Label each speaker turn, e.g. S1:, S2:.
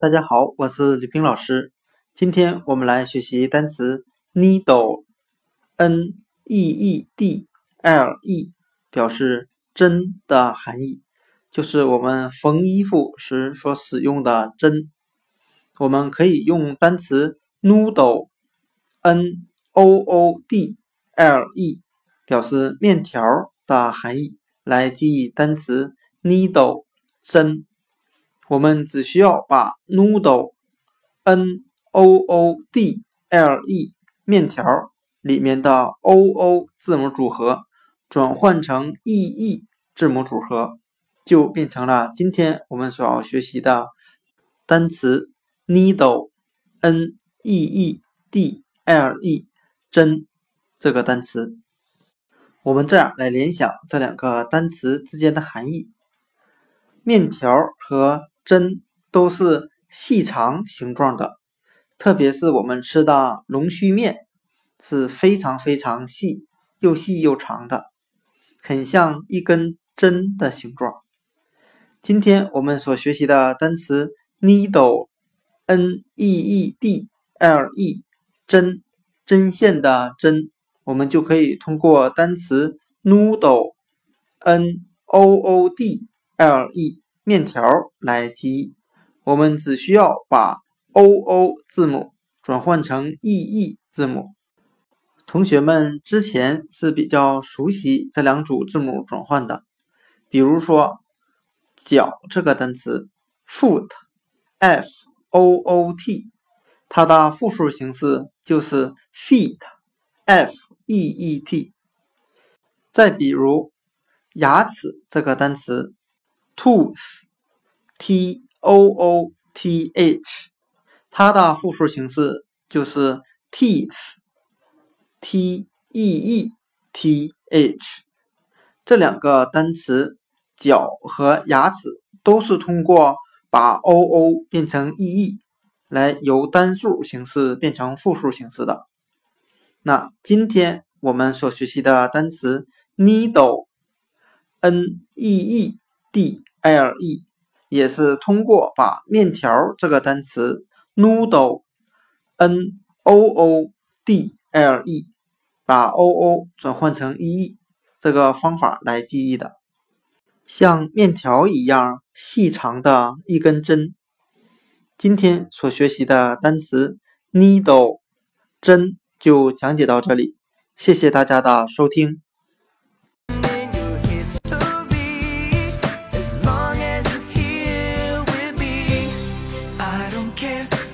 S1: 大家好，我是李冰老师。今天我们来学习单词 needle，n e e d l e，表示针的含义，就是我们缝衣服时所使用的针。我们可以用单词 noodle，n o o d l e，表示面条的含义，来记忆单词 needle，针。我们只需要把 noodle，n o o d l e 面条里面的 o o 字母组合转换成 e e 字母组合，就变成了今天我们所要学习的单词 needle，n e e d l e 针这个单词。我们这样来联想这两个单词之间的含义：面条和针都是细长形状的，特别是我们吃的龙须面是非常非常细，又细又长的，很像一根针的形状。今天我们所学习的单词 needle，n e e d l e，针，针线的针，我们就可以通过单词 noodle，n o o d l e。面条来记，我们只需要把 o o 字母转换成 e e 字母。同学们之前是比较熟悉这两组字母转换的，比如说脚这个单词 foot f o o t，它的复数形式就是 feet f e e t。再比如牙齿这个单词。Tooth，t o o t h，它的复数形式就是 teeth，t e e t h。这两个单词脚和牙齿都是通过把 o o 变成 e e 来由单数形式变成复数形式的。那今天我们所学习的单词 needle，n e e d。L e 也是通过把面条这个单词 noodle n o o d l e 把 o o 转换成 e e 这个方法来记忆的，像面条一样细长的一根针。今天所学习的单词 needle 针就讲解到这里，谢谢大家的收听。again.